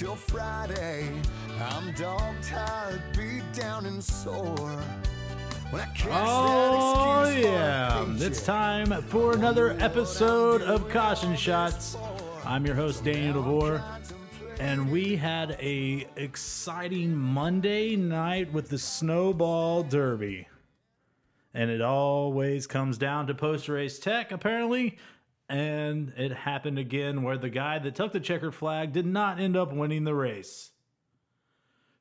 till Friday. I'm dog tired, beat down and sore. When I catch Oh, yeah. It's time for another episode of Caution Shots. I'm your host, Daniel DeVore. And we had a exciting Monday night with the Snowball Derby. And it always comes down to post race tech, apparently. And it happened again where the guy that took the checkered flag did not end up winning the race.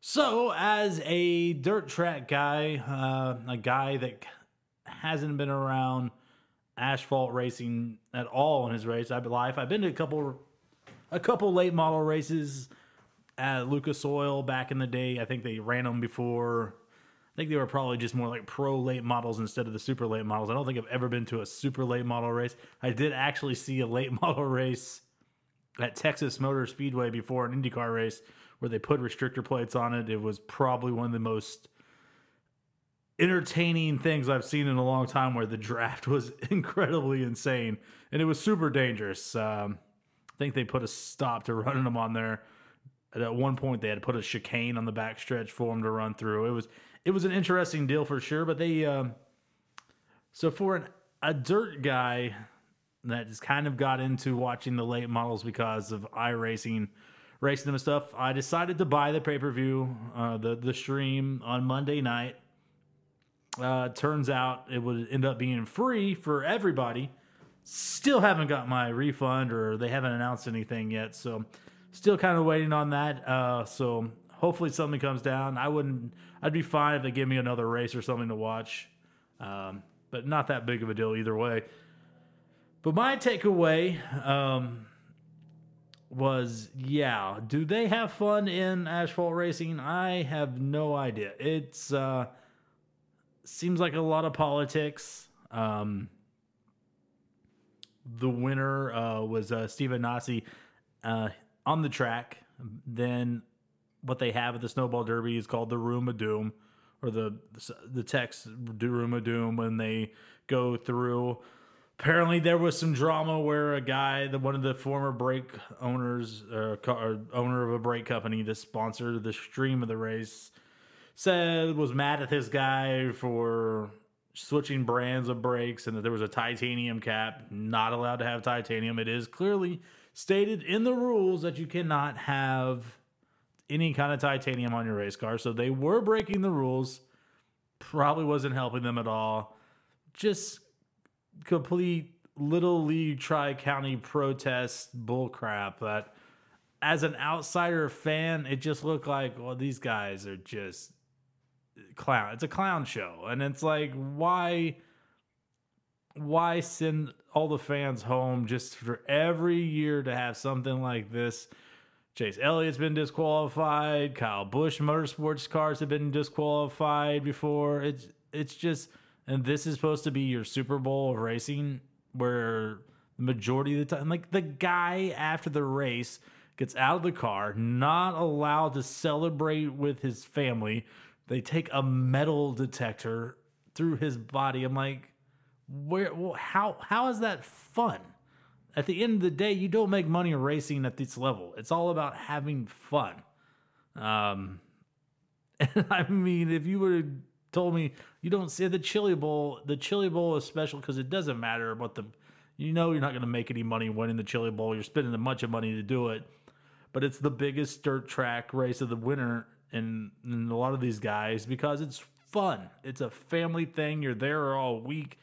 So, as a dirt track guy, uh, a guy that hasn't been around asphalt racing at all in his race life, I've been to a couple, a couple late model races at Lucas Oil back in the day. I think they ran them before. Think they were probably just more like pro late models instead of the super late models. I don't think I've ever been to a super late model race. I did actually see a late model race at Texas Motor Speedway before an IndyCar race where they put restrictor plates on it. It was probably one of the most entertaining things I've seen in a long time where the draft was incredibly insane and it was super dangerous. Um, I think they put a stop to running them on there. At one point, they had to put a chicane on the backstretch for them to run through. It was it was an interesting deal for sure. But they um, so for an, a dirt guy that just kind of got into watching the late models because of iRacing, racing them and stuff. I decided to buy the pay per view, uh, the the stream on Monday night. Uh, turns out it would end up being free for everybody. Still haven't got my refund, or they haven't announced anything yet. So, still kind of waiting on that. Uh, so hopefully something comes down. I wouldn't. I'd be fine if they give me another race or something to watch, um, but not that big of a deal either way. But my takeaway um, was yeah, do they have fun in asphalt racing? I have no idea. It's uh, seems like a lot of politics. Um, the winner uh, was uh, Stephen Nasse uh, on the track. Then what they have at the Snowball Derby is called the Room of Doom, or the the tech Room of Doom when they go through. Apparently there was some drama where a guy the one of the former brake owners uh, or owner of a brake company that sponsored the stream of the race said was mad at this guy for switching brands of brakes and that there was a titanium cap not allowed to have titanium. It is clearly stated in the rules that you cannot have any kind of titanium on your race car. So they were breaking the rules. Probably wasn't helping them at all. Just complete little league tri county protest bullcrap that as an outsider fan it just looked like well these guys are just clown. It's a clown show. And it's like why why send all the fans home just for every year to have something like this Chase Elliott's been disqualified. Kyle Busch motorsports cars have been disqualified before. It's it's just and this is supposed to be your Super Bowl of racing where the majority of the time like the guy after the race gets out of the car, not allowed to celebrate with his family. They take a metal detector through his body. I'm like, where well, how how is that fun? At the end of the day, you don't make money racing at this level. It's all about having fun. Um, and I mean, if you would have told me you don't see the Chili Bowl, the Chili Bowl is special because it doesn't matter what the, you know, you're not going to make any money winning the Chili Bowl. You're spending a bunch of money to do it, but it's the biggest dirt track race of the winter in, in a lot of these guys because it's fun. It's a family thing. You're there all week.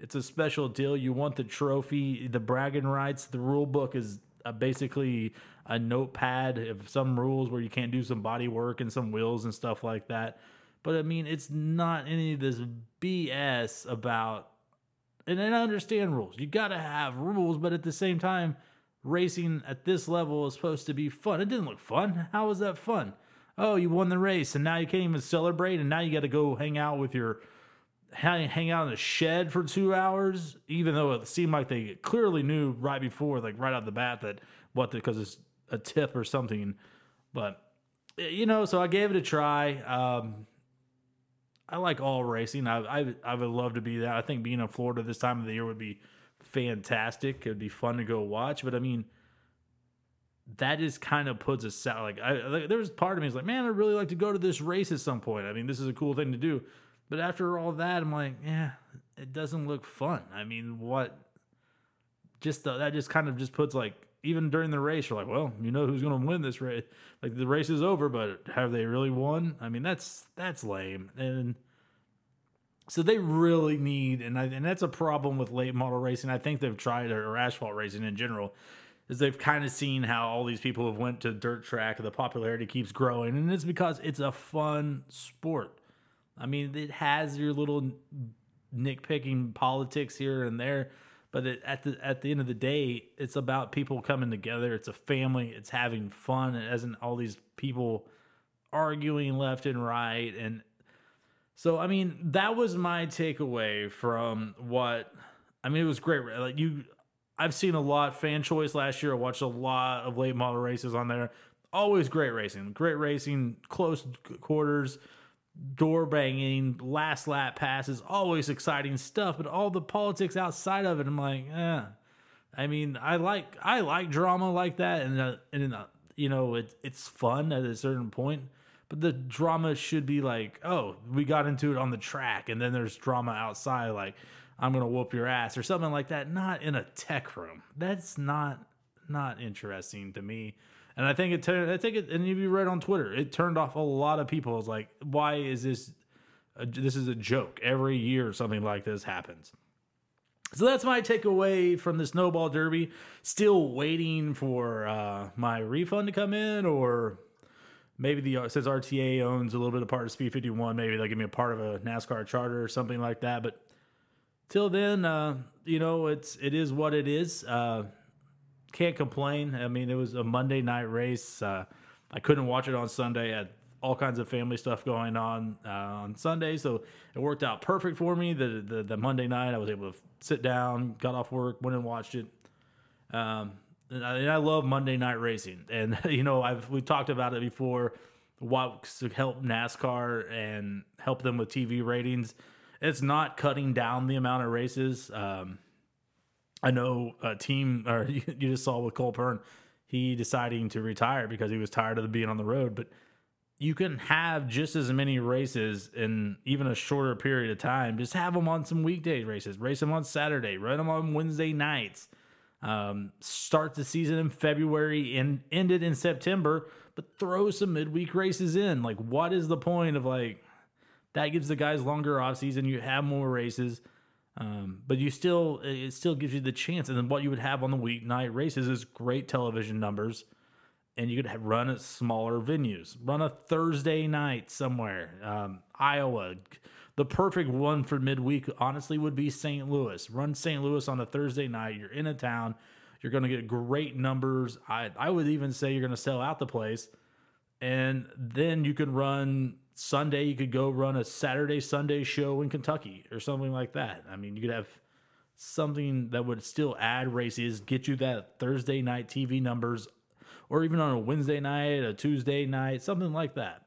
It's a special deal. You want the trophy, the bragging rights. The rule book is uh, basically a notepad of some rules where you can't do some body work and some wheels and stuff like that. But I mean, it's not any of this BS about. And I understand rules. You got to have rules, but at the same time, racing at this level is supposed to be fun. It didn't look fun. How was that fun? Oh, you won the race, and now you can't even celebrate, and now you got to go hang out with your hang, hang out in a shed for two hours, even though it seemed like they clearly knew right before, like right out the bat, that what because it's a tip or something. But you know, so I gave it a try. Um, I like all racing. I, I I would love to be that. I think being in Florida this time of the year would be fantastic. It'd be fun to go watch. But I mean, that just kind of puts us out. Like, I, part of me is like, man, I'd really like to go to this race at some point. I mean, this is a cool thing to do. But after all that, I'm like, yeah, it doesn't look fun. I mean, what? Just the, that just kind of just puts like even during the race, you're like, well, you know who's going to win this race. Like the race is over, but have they really won? I mean, that's that's lame. And so they really need, and I, and that's a problem with late model racing. I think they've tried or asphalt racing in general, is they've kind of seen how all these people have went to dirt track. And the popularity keeps growing, and it's because it's a fun sport. I mean, it has your little nitpicking politics here and there, but it, at the at the end of the day, it's about people coming together. It's a family. It's having fun. It isn't all these people arguing left and right. And so, I mean, that was my takeaway from what. I mean, it was great. Like you, I've seen a lot fan choice last year. I watched a lot of late model races on there. Always great racing, great racing, close quarters door banging, last lap passes, always exciting stuff, but all the politics outside of it, I'm like, eh. I mean, I like I like drama like that, and uh, and uh, you know, it, it's fun at a certain point. But the drama should be like, oh, we got into it on the track, and then there's drama outside, like I'm gonna whoop your ass or something like that. Not in a tech room. That's not not interesting to me. And I think it turned. I think it. And if you read on Twitter, it turned off a lot of people. It's like, why is this? A, this is a joke. Every year something like this happens. So that's my takeaway from the snowball derby. Still waiting for uh, my refund to come in, or maybe the since RTA owns a little bit of part of Speed 51, maybe they'll give me a part of a NASCAR charter or something like that. But till then, uh, you know, it's it is what it is. Uh, can't complain. I mean, it was a Monday night race. Uh, I couldn't watch it on Sunday. I had all kinds of family stuff going on uh, on Sunday, so it worked out perfect for me. The, the, the Monday night, I was able to sit down, got off work, went and watched it. Um, and I, and I love Monday night racing, and you know, I've we've talked about it before. What to help NASCAR and help them with TV ratings. It's not cutting down the amount of races. Um, I know a team, or you, just saw with Cole Pearn, he deciding to retire because he was tired of being on the road. But you can have just as many races in even a shorter period of time. Just have them on some weekday races, race them on Saturday, run them on Wednesday nights. Um, start the season in February and end it in September, but throw some midweek races in. Like, what is the point of like that? Gives the guys longer off season. You have more races. Um, but you still, it still gives you the chance. And then what you would have on the weeknight races is great television numbers, and you could have, run at smaller venues. Run a Thursday night somewhere, um, Iowa. The perfect one for midweek, honestly, would be St. Louis. Run St. Louis on a Thursday night. You're in a town. You're going to get great numbers. I, I would even say you're going to sell out the place. And then you can run Sunday, you could go run a Saturday, Sunday show in Kentucky or something like that. I mean, you could have something that would still add races, get you that Thursday night TV numbers, or even on a Wednesday night, a Tuesday night, something like that.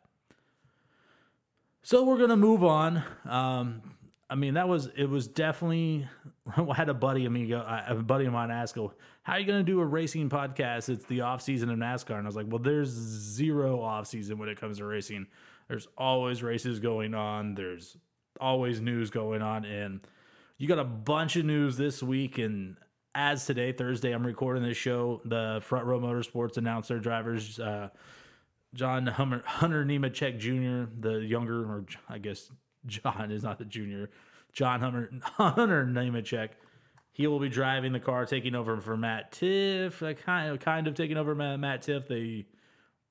So we're gonna move on. Um, I mean, that was it was definitely. I had a buddy of me go, a buddy of mine ask, "How are you gonna do a racing podcast? It's the off season of NASCAR." And I was like, "Well, there's zero off season when it comes to racing. There's always races going on. There's always news going on, and you got a bunch of news this week. And as today, Thursday, I'm recording this show. The Front Row Motorsports announced their drivers. Uh, John Hummer, Hunter Nemechek Jr., the younger, or I guess John is not the junior. John Hunter, Hunter Nemechek. He will be driving the car, taking over for Matt Tifft. kind of, kind of taking over Matt, Tifft. They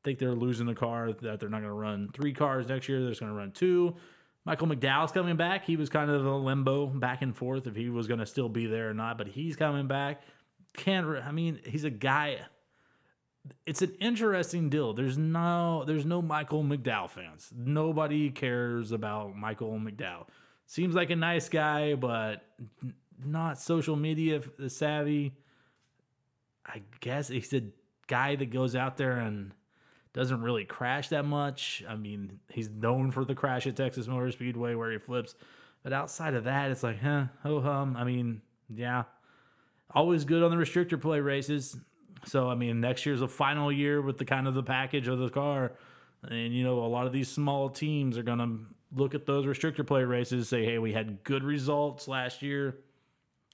think they're losing the car, that they're not going to run three cars next year. They're just going to run two. Michael McDowell's coming back. He was kind of a limbo back and forth if he was going to still be there or not, but he's coming back. Can't, I mean, he's a guy. It's an interesting deal. There's no, there's no Michael McDowell fans. Nobody cares about Michael McDowell. Seems like a nice guy, but not social media savvy. I guess he's a guy that goes out there and doesn't really crash that much. I mean, he's known for the crash at Texas Motor Speedway where he flips. But outside of that, it's like, huh, ho hum. I mean, yeah. Always good on the restrictor plate races. So I mean, next year's a final year with the kind of the package of the car, and you know a lot of these small teams are gonna look at those restrictor plate races, say, hey, we had good results last year,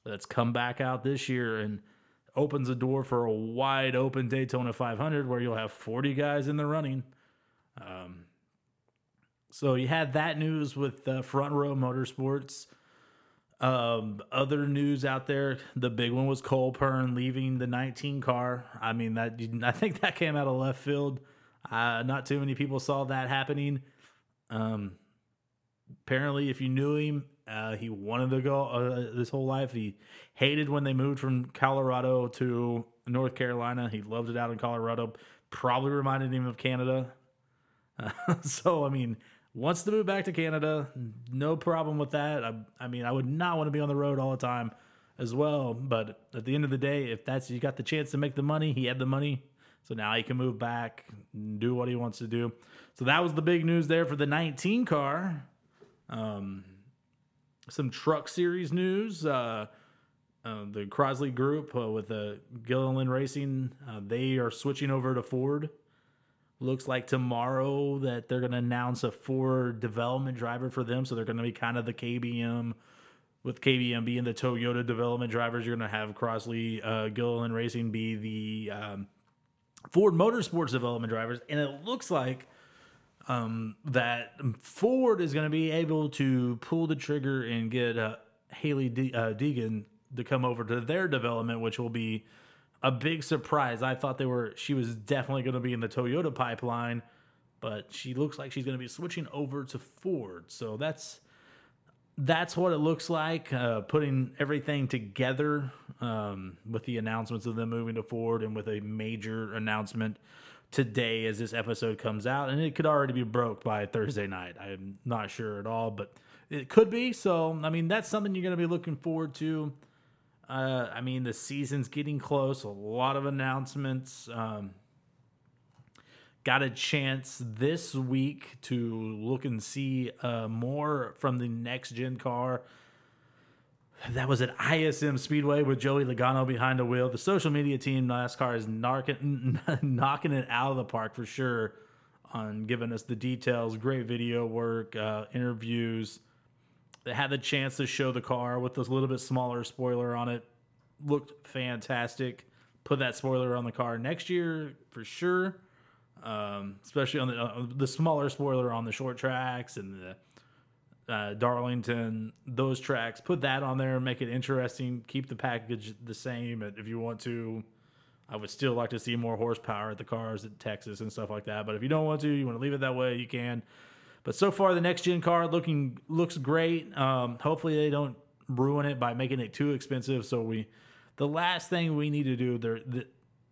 let's come back out this year and opens the door for a wide open Daytona 500 where you'll have 40 guys in the running. Um, so you had that news with uh, Front Row Motorsports. Um, other news out there, the big one was Cole Pearn leaving the 19 car. I mean, that I think that came out of left field. Uh, not too many people saw that happening. Um, apparently, if you knew him, uh, he wanted to go uh, this whole life. He hated when they moved from Colorado to North Carolina. He loved it out in Colorado. Probably reminded him of Canada. Uh, so, I mean, wants to move back to Canada. No problem with that. I, I mean, I would not want to be on the road all the time as well. But at the end of the day, if that's you got the chance to make the money, he had the money. So now he can move back and do what he wants to do. So that was the big news there for the 19 car. Um, some truck series news. Uh, uh, the Crosley Group uh, with the uh, Gilliland Racing, uh, they are switching over to Ford looks like tomorrow that they're going to announce a Ford development driver for them. So they're going to be kind of the KBM, with KBM being the Toyota development drivers. You're going to have Crosley uh, Gilliland Racing be the um, Ford Motorsports development drivers. And it looks like um, that Ford is going to be able to pull the trigger and get uh, Hailie De- uh, Deegan to come over to their development, which will be a big surprise. I thought they were she was definitely going to be in the Toyota pipeline, but she looks like she's going to be switching over to Ford. So that's that's what it looks like. Uh, putting everything together um, with the announcements of them moving to Ford and with a major announcement today as this episode comes out, and it could already be broke by Thursday night. I'm not sure at all, but it could be. So I mean, that's something you're going to be looking forward to. Uh, I mean, the season's getting close. A lot of announcements. Um, got a chance this week to look and see uh, more from the next gen car. That was at ISM Speedway with Joey Logano behind the wheel. The social media team, NASCAR, is knocking, knocking it out of the park for sure on giving us the details. Great video work, uh, interviews they had the chance to show the car with this little bit smaller spoiler on it. Looked fantastic. Put that spoiler on the car next year for sure. Um, especially on the uh, the smaller spoiler on the short tracks and the uh, Darlington, those tracks. Put that on there, make it interesting. Keep the package the same if you want to. I would still like to see more horsepower at the cars at Texas and stuff like that. But if you don't want to, you want to leave it that way, you can. But so far, the next gen car looking looks great. Um, hopefully, they don't ruin it by making it too expensive. So we, the last thing we need to do, the the,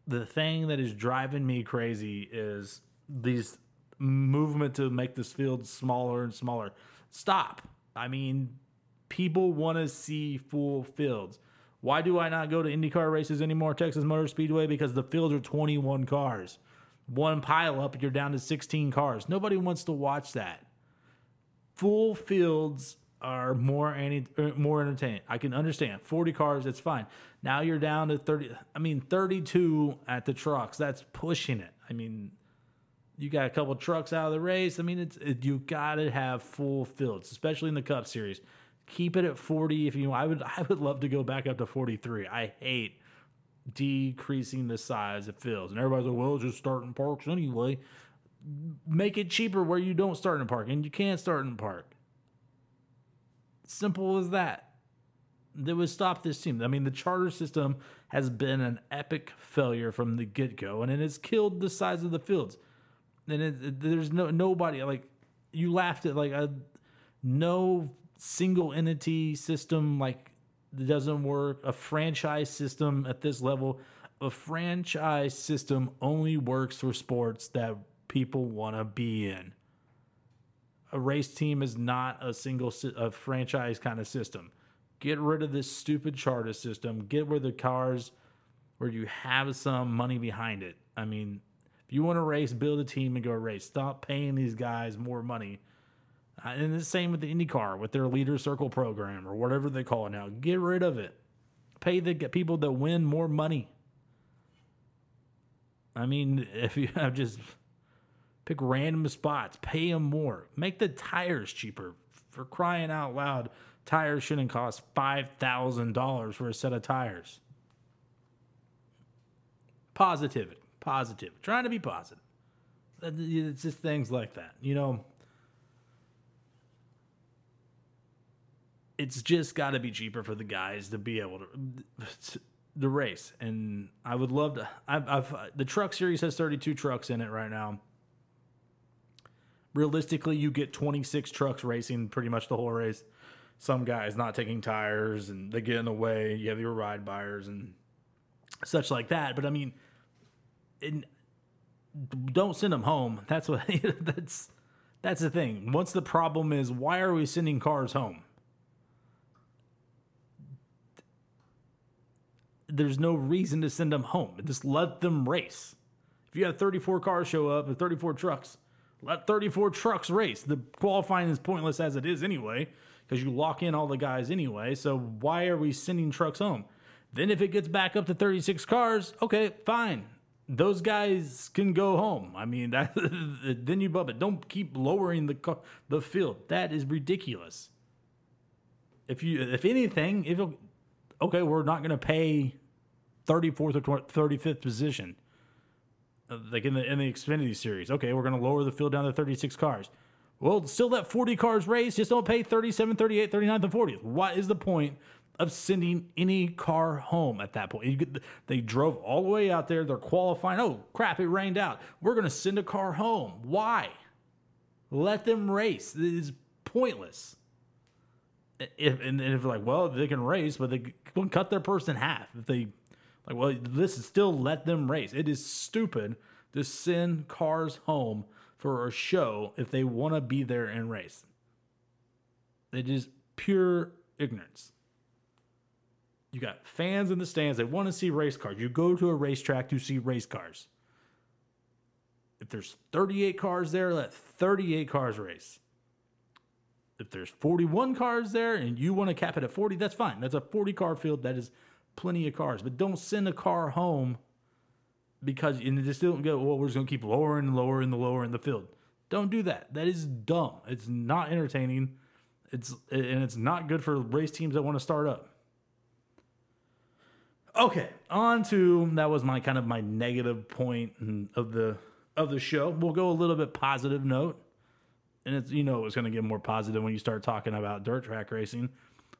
the thing that is driving me crazy is these movement to make this field smaller and smaller. Stop. I mean, people want to see full fields. Why do I not go to IndyCar races anymore, Texas Motor Speedway? Because the fields are 21 cars. One pile up, you're down to 16 cars. Nobody wants to watch that full fields are more any er, more entertaining. I can understand 40 cars, it's fine. Now you're down to 30. I mean 32 at the trucks. That's pushing it. I mean, you got a couple trucks out of the race. I mean, it's it, you got to have full fields, especially in the Cup Series. Keep it at 40 if you. I would I would love to go back up to 43. I hate decreasing the size of fields, and everybody's like, well, just starting parks anyway make it cheaper where you don't start in a park and you can't start in a park. Simple as that. That would stop this team. I mean, the charter system has been an epic failure from the get go, and it has killed the size of the fields. And it, there's no nobody like you laughed at like a no single entity system like doesn't work. A franchise system at this level, a franchise system only works for sports that people want to be in. A race team is not a single a franchise kind of system. Get rid of this stupid charter system. Get of the cars where you have some money behind it. I mean, if you want to race, build a team and go race. Stop paying these guys more money. Uh, and the same with the IndyCar with their leader circle program or whatever they call it now. Get rid of it. Pay the people that win more money. I mean, if you have just pick random spots, pay them more, make the tires cheaper. For crying out loud, tires shouldn't cost five thousand dollars for a set of tires. Positivity, positive, trying to be positive. It's just things like that, you know. It's just got to be cheaper for the guys to be able to the race, and I would love to. I've, I've the truck series has 32 trucks in it right now. Realistically, you get 26 trucks racing pretty much the whole race. Some guys not taking tires and they get in the way. You have your ride buyers and such like that. But I mean, in, don't send them home. That's what that's that's the thing. Once the problem is, why are we sending cars home? there's no reason to send them home. Just let them race. If you have 34 cars show up and 34 trucks, let 34 trucks race. The qualifying is pointless as it is anyway, because you lock in all the guys anyway. So why are we sending trucks home? Then if it gets back up to 36 cars, okay, fine. Those guys can go home. I mean, that, then you bump it. Don't keep lowering the the field. That is ridiculous. If you, if anything, if okay, we're not going to pay 34th or 35th position. Uh, like in the in the Xfinity series. Okay, we're going to lower the field down to 36 cars. Well, still let 40 cars race, just don't pay 37, 38, 39, and 40th. What is the point of sending any car home at that point? They drove all the way out there, they're qualifying. Oh, crap, it rained out. We're going to send a car home. Why? Let them race. It is pointless if and if like well they can race but they can cut their purse in half if they like well this is still let them race it is stupid to send cars home for a show if they want to be there and race it is pure ignorance you got fans in the stands they want to see race cars you go to a racetrack to see race cars if there's 38 cars there let 38 cars race if there's 41 cars there and you want to cap it at 40, that's fine. That's a 40 car field. That is plenty of cars. But don't send a car home because and just don't go, well, we're just going to keep lowering and lowering the lower in the field. Don't do that. That is dumb. It's not entertaining. It's and it's not good for race teams that want to start up. Okay, on to that was my kind of my negative point of the of the show. We'll go a little bit positive note and it's you know it's going to get more positive when you start talking about dirt track racing.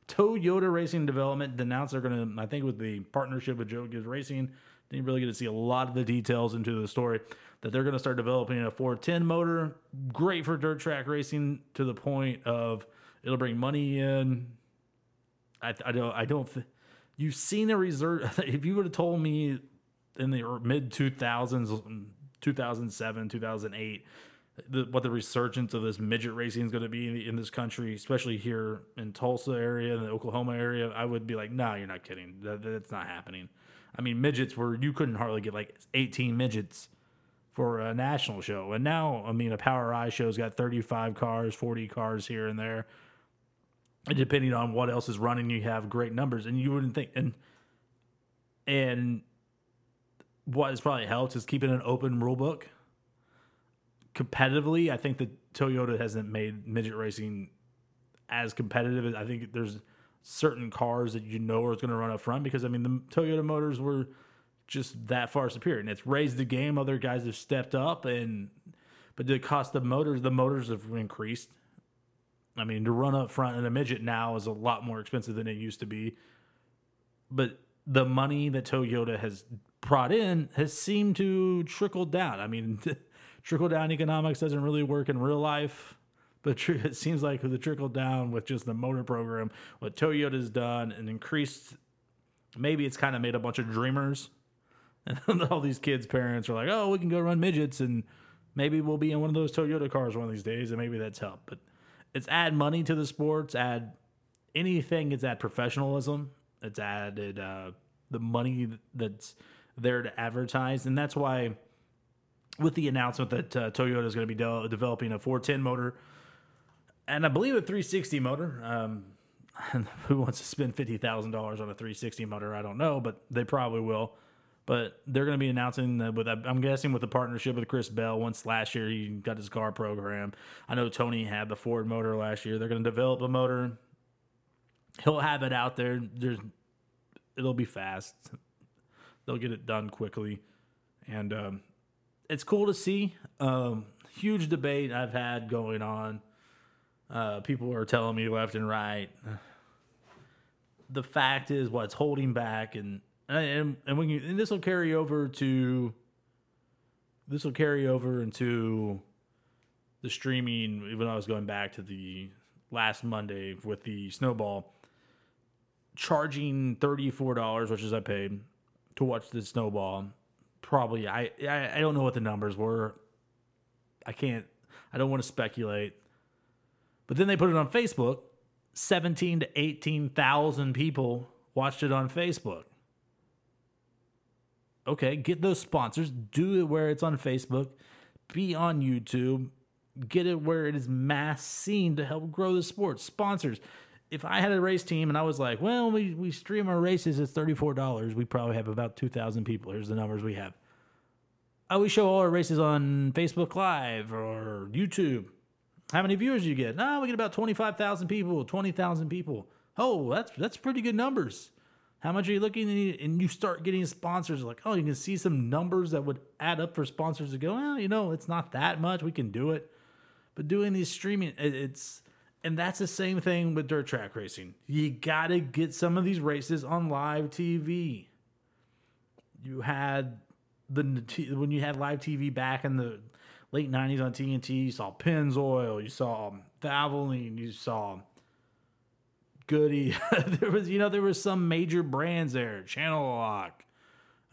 Toyota Racing Development announced they're going to, I think, with the partnership with Joe Gibbs Racing, didn't really get to see a lot of the details into the story that they're going to start developing a 410 motor, great for dirt track racing to the point of it'll bring money in. I, I don't, I don't. Th- you've seen a reserve. If you would have told me in the mid 2000s, 2007, 2008 the, what the resurgence of this midget racing is going to be in, in, this country, especially here in Tulsa area and the Oklahoma area, I would be like, no, you're not kidding. That, that's not happening. I mean, midgets were you couldn't hardly get like 18 midgets for a national show, and now I mean a POWRi show's got 35 cars, 40 cars here and there. Depending on what else is running, you have great numbers, and you wouldn't think and and what has probably helped is keeping an open rule book competitively, I think that Toyota hasn't made midget racing as competitive. I think there's certain cars that you know are going to run up front because I mean the Toyota motors were just that far superior, and it's raised the game. Other guys have stepped up, and but the cost of motors, the motors have increased. I mean, to run up front in a midget now is a lot more expensive than it used to be. But the money that Toyota has brought in has seemed to trickle down. I mean, trickle down economics doesn't really work in real life. But it seems like the trickle down with just the motor program, what Toyota's done and increased, maybe it's kind of made a bunch of dreamers. And all these kids' parents are like, oh, we can go run midgets and maybe we'll be in one of those Toyota cars one of these days. And maybe that's helped. But it's add money to the sports, add anything, it's add professionalism, it's added uh, the money that's there to advertise. And that's why with the announcement that uh, Toyota is going to be de- developing a 410 motor and I believe a 360 motor. Um, who wants to spend fifty thousand dollars on a 360 motor? I don't know, but they probably will. But they're going to be announcing that with I'm guessing with the partnership with Chris Bell. Once last year he got his car program. I know Tony had the Ford motor last year. They're going to develop a motor. He'll have it out there. There's, it'll be fast. They'll get it done quickly, and um, it's cool to see. Um, huge debate I've had going on. Uh, people are telling me left and right. The fact is, what's holding back, and and and when you and this will carry over to this will carry over into the streaming. Even though I was going back to the last Monday with the snowball, charging thirty four dollars, which is I paid to watch the snowball. Probably I, I I don't know what the numbers were. I can't. I don't want to speculate. But then they put it on Facebook. Seventeen to eighteen thousand people watched it on Facebook okay, get those sponsors, do it where it's on Facebook, be on YouTube, get it where it is mass seen to help grow the sport. Sponsors. If I had a race team and I was like, well, we, we stream our races at $34, we probably have about 2,000 people. Here's the numbers we have. Oh, we show all our races on Facebook Live or YouTube. How many viewers do you get? No, we get about 25,000 people, 20,000 people. Oh, that's that's pretty good numbers. How much are you looking? And you start getting sponsors like, oh, you can see some numbers that would add up for sponsors to go, well, you know, it's not that much. We can do it. But doing these streaming, it's, and that's the same thing with dirt track racing. You got to get some of these races on live TV. You had the, when you had live TV back in the late 90s on TNT, you saw Pennzoil, you saw Valvoline, you saw goody. there was, you know, there was some major brands there. Channel Lock.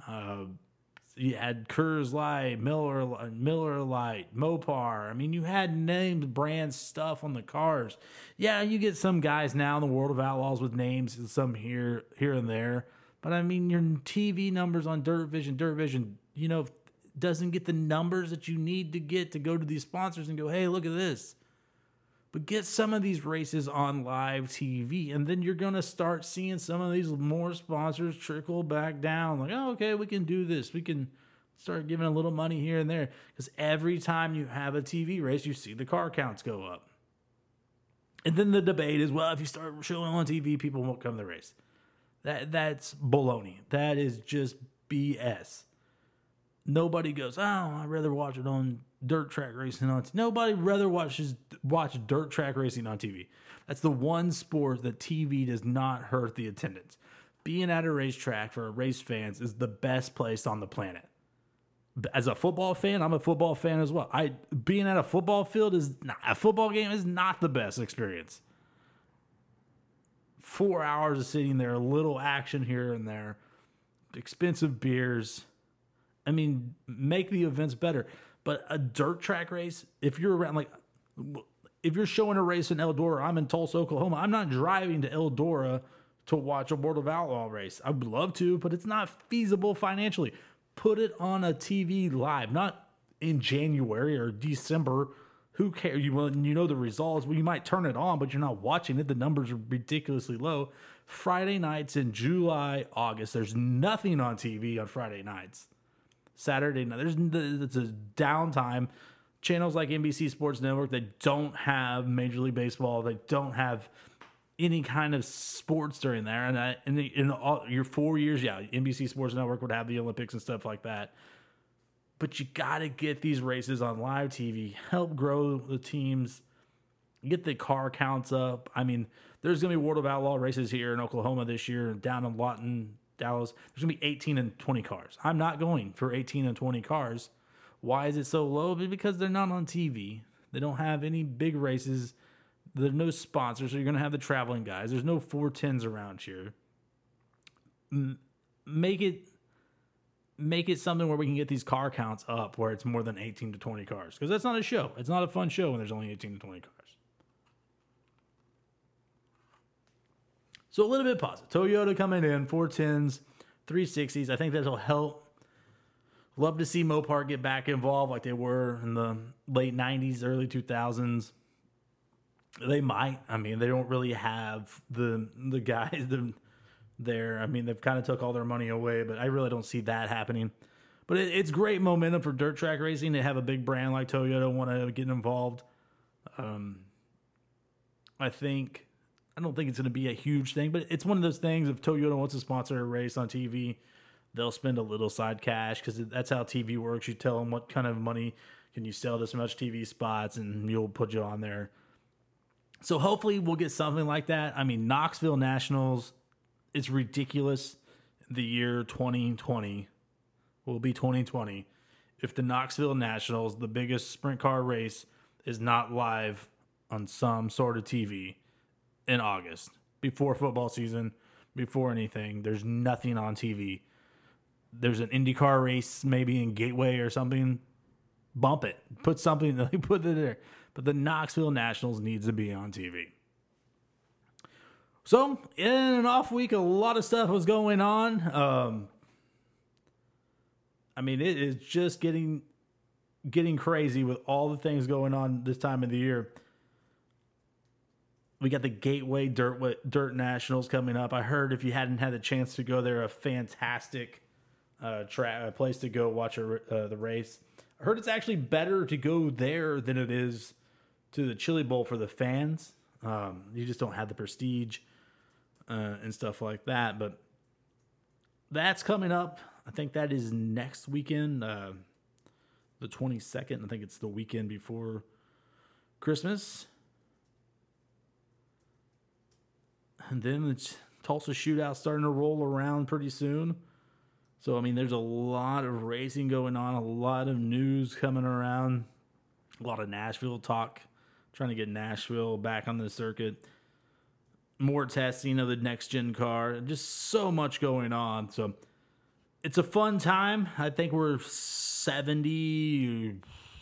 Uh, you had Coors Light, Miller, Miller Lite, Mopar. I mean, you had named brand stuff on the cars. Yeah, you get some guys now in the world of outlaws with names, and some here, here and there. But I mean, your TV numbers on Dirt Vision, Dirt Vision, you know, doesn't get the numbers that you need to get to go to these sponsors and go, hey, look at this. But get some of these races on live TV, and then you're going to start seeing some of these more sponsors trickle back down. Like, oh, okay, we can do this. We can start giving a little money here and there. Because every time you have a TV race, you see the car counts go up. And then the debate is, well, if you start showing on TV, people won't come to the race. That that's baloney. That is just BS. Nobody goes, oh, I'd rather watch it on dirt track racing on. TV. Nobody rather watches watch dirt track racing on TV. That's the one sport that TV does not hurt the attendance. Being at a racetrack for race fans is the best place on the planet. As a football fan, I'm a football fan as well. I being at a football field is not, a football game is not the best experience. Four hours of sitting there, a little action here and there, expensive beers. I mean, make the events better. But a dirt track race, if you're around, like, if you're showing a race in Eldora, I'm in Tulsa, Oklahoma. I'm not driving to Eldora to watch a World of Outlaw race. I would love to, but it's not feasible financially. Put it on a TV live, not in January or December. Who cares? You, you know the results. Well, you might turn it on, but you're not watching it. The numbers are ridiculously low. Friday nights in July, August, there's nothing on TV on Friday nights. Saturday night. There's it's a downtime. Channels like NBC Sports Network that don't have Major League Baseball, they don't have any kind of sports during there. And I, in, the, in all your four years, yeah, NBC Sports Network would have the Olympics and stuff like that. But you got to get these races on live TV, help grow the teams, get the car counts up. I mean, there's going to be World of Outlaw races here in Oklahoma this year, down in Lawton, Dallas, there's going to be 18 and 20 cars. I'm not going for 18 and 20 cars. Why is it so low? Because they're not on TV. They don't have any big races. There's no sponsors, so you're going to have the traveling guys. There's no 410s around here. make it make it something where we can get these car counts up where it's more than 18 to 20 cars because that's not a show. It's not a fun show when there's only 18 to 20 cars. So a little bit positive. Toyota coming in, 410s, 360s. I think that'll help. Love to see Mopar get back involved like they were in the late 90s, early 2000s. They might. I mean, they don't really have the the guys, the there. I mean, they've kind of took all their money away, but I really don't see that happening. But it, it's great momentum for dirt track racing to have a big brand like Toyota want to get involved. Um, I think I don't think it's going to be a huge thing, but it's one of those things. If Toyota wants to sponsor a race on TV, they'll spend a little side cash because that's how TV works. You tell them what kind of money can you sell this much TV spots, and you'll put you on there. So hopefully we'll get something like that. I mean, Knoxville Nationals, it's ridiculous. The year 2020 will be 2020 if the Knoxville Nationals, the biggest sprint car race, is not live on some sort of TV in August before football season, before anything. There's nothing on TV. There's an IndyCar race maybe in Gateway or something. Bump it. Put something. Put it there. But the Knoxville Nationals needs to be on TV. So in an off week, a lot of stuff was going on. Um, I mean, it is just getting getting crazy with all the things going on this time of the year. We got the Gateway Dirt Dirt Nationals coming up. I heard if you hadn't had the chance to go there, a fantastic uh, tra- place to go watch a, uh, the race. I heard it's actually better to go there than it is to the Chili Bowl for the fans. Um, you just don't have the prestige uh, and stuff like that. But that's coming up. I think that is next weekend, uh, the 22nd. I think it's the weekend before Christmas. And then it's Tulsa shootout starting to roll around pretty soon. So, I mean, there's a lot of racing going on, a lot of news coming around, a lot of Nashville talk, trying to get Nashville back on the circuit. More testing of the next gen car, just so much going on. So, it's a fun time. I think we're 70.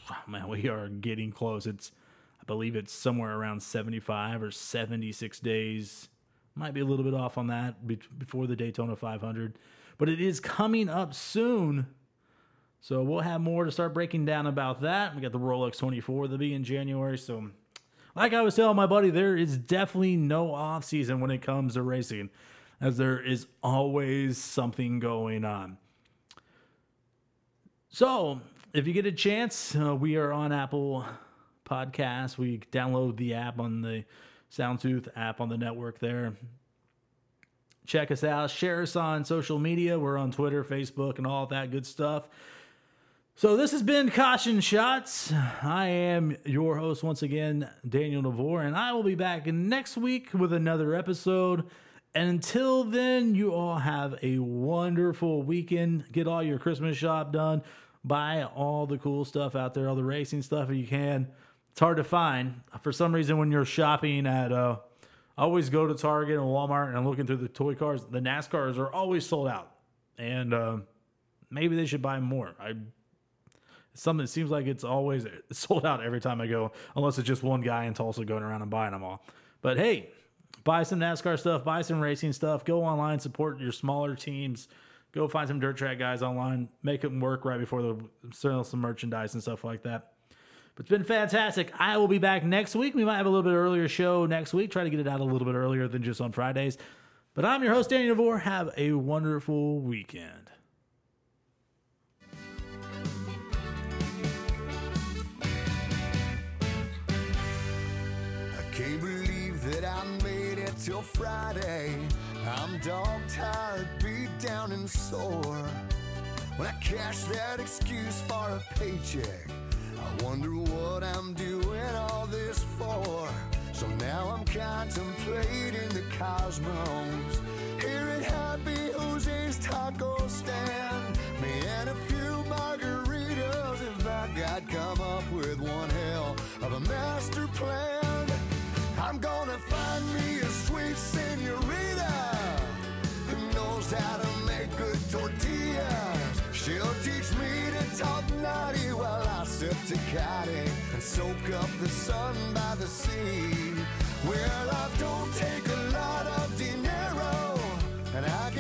Oh man, we are getting close. It's, I believe it's somewhere around 75 or 76 days. Might be a little bit off on that before the Daytona 500 but it is coming up soon. So we'll have more to start breaking down about that. We got the Rolex 24 that'll be in January. So, like I was telling my buddy, there is definitely no off season when it comes to racing, as there is always something going on. So, if you get a chance, uh, we are on Apple Podcasts. We download the app on the Soundtooth app on the network there. Check us out. Share us on social media. We're on Twitter, Facebook, and all that good stuff. So this has been Caution Shots. I am your host once again, Daniel Navor, and I will be back next week with another episode. And until then, you all have a wonderful weekend. Get all your Christmas shop done. Buy all the cool stuff out there, all the racing stuff if you can. It's hard to find. For some reason, when you're shopping at uh, I always go to Target and Walmart and I'm looking through the toy cars. The NASCARs are always sold out, and uh, maybe they should buy more. I something that seems like it's always sold out every time I go, unless it's just one guy in Tulsa going around and buying them all. But hey, buy some NASCAR stuff, buy some racing stuff, go online, support your smaller teams. Go find some dirt track guys online, make them work right before the sell some merchandise and stuff like that. But it's been fantastic. I will be back next week. We might have a little bit earlier show next week. Try to get it out a little bit earlier than just on Fridays. But I'm your host, Daniel Navor. Have a wonderful weekend. I can't believe that I made it till Friday. I'm dog tired, beat down and sore. When I cash that excuse for a paycheck. I wonder what I'm doing all this for. So now I'm contemplating the cosmos. Here at Happy Jose's taco stand. Me and a few margaritas. If that guy'd come up with one hell of a master plan. I'm gonna find me a sweet senorita who knows how to make good tortillas. She'll teach me to talk sip and soak up the sun by the sea. Well, I don't take a lot of.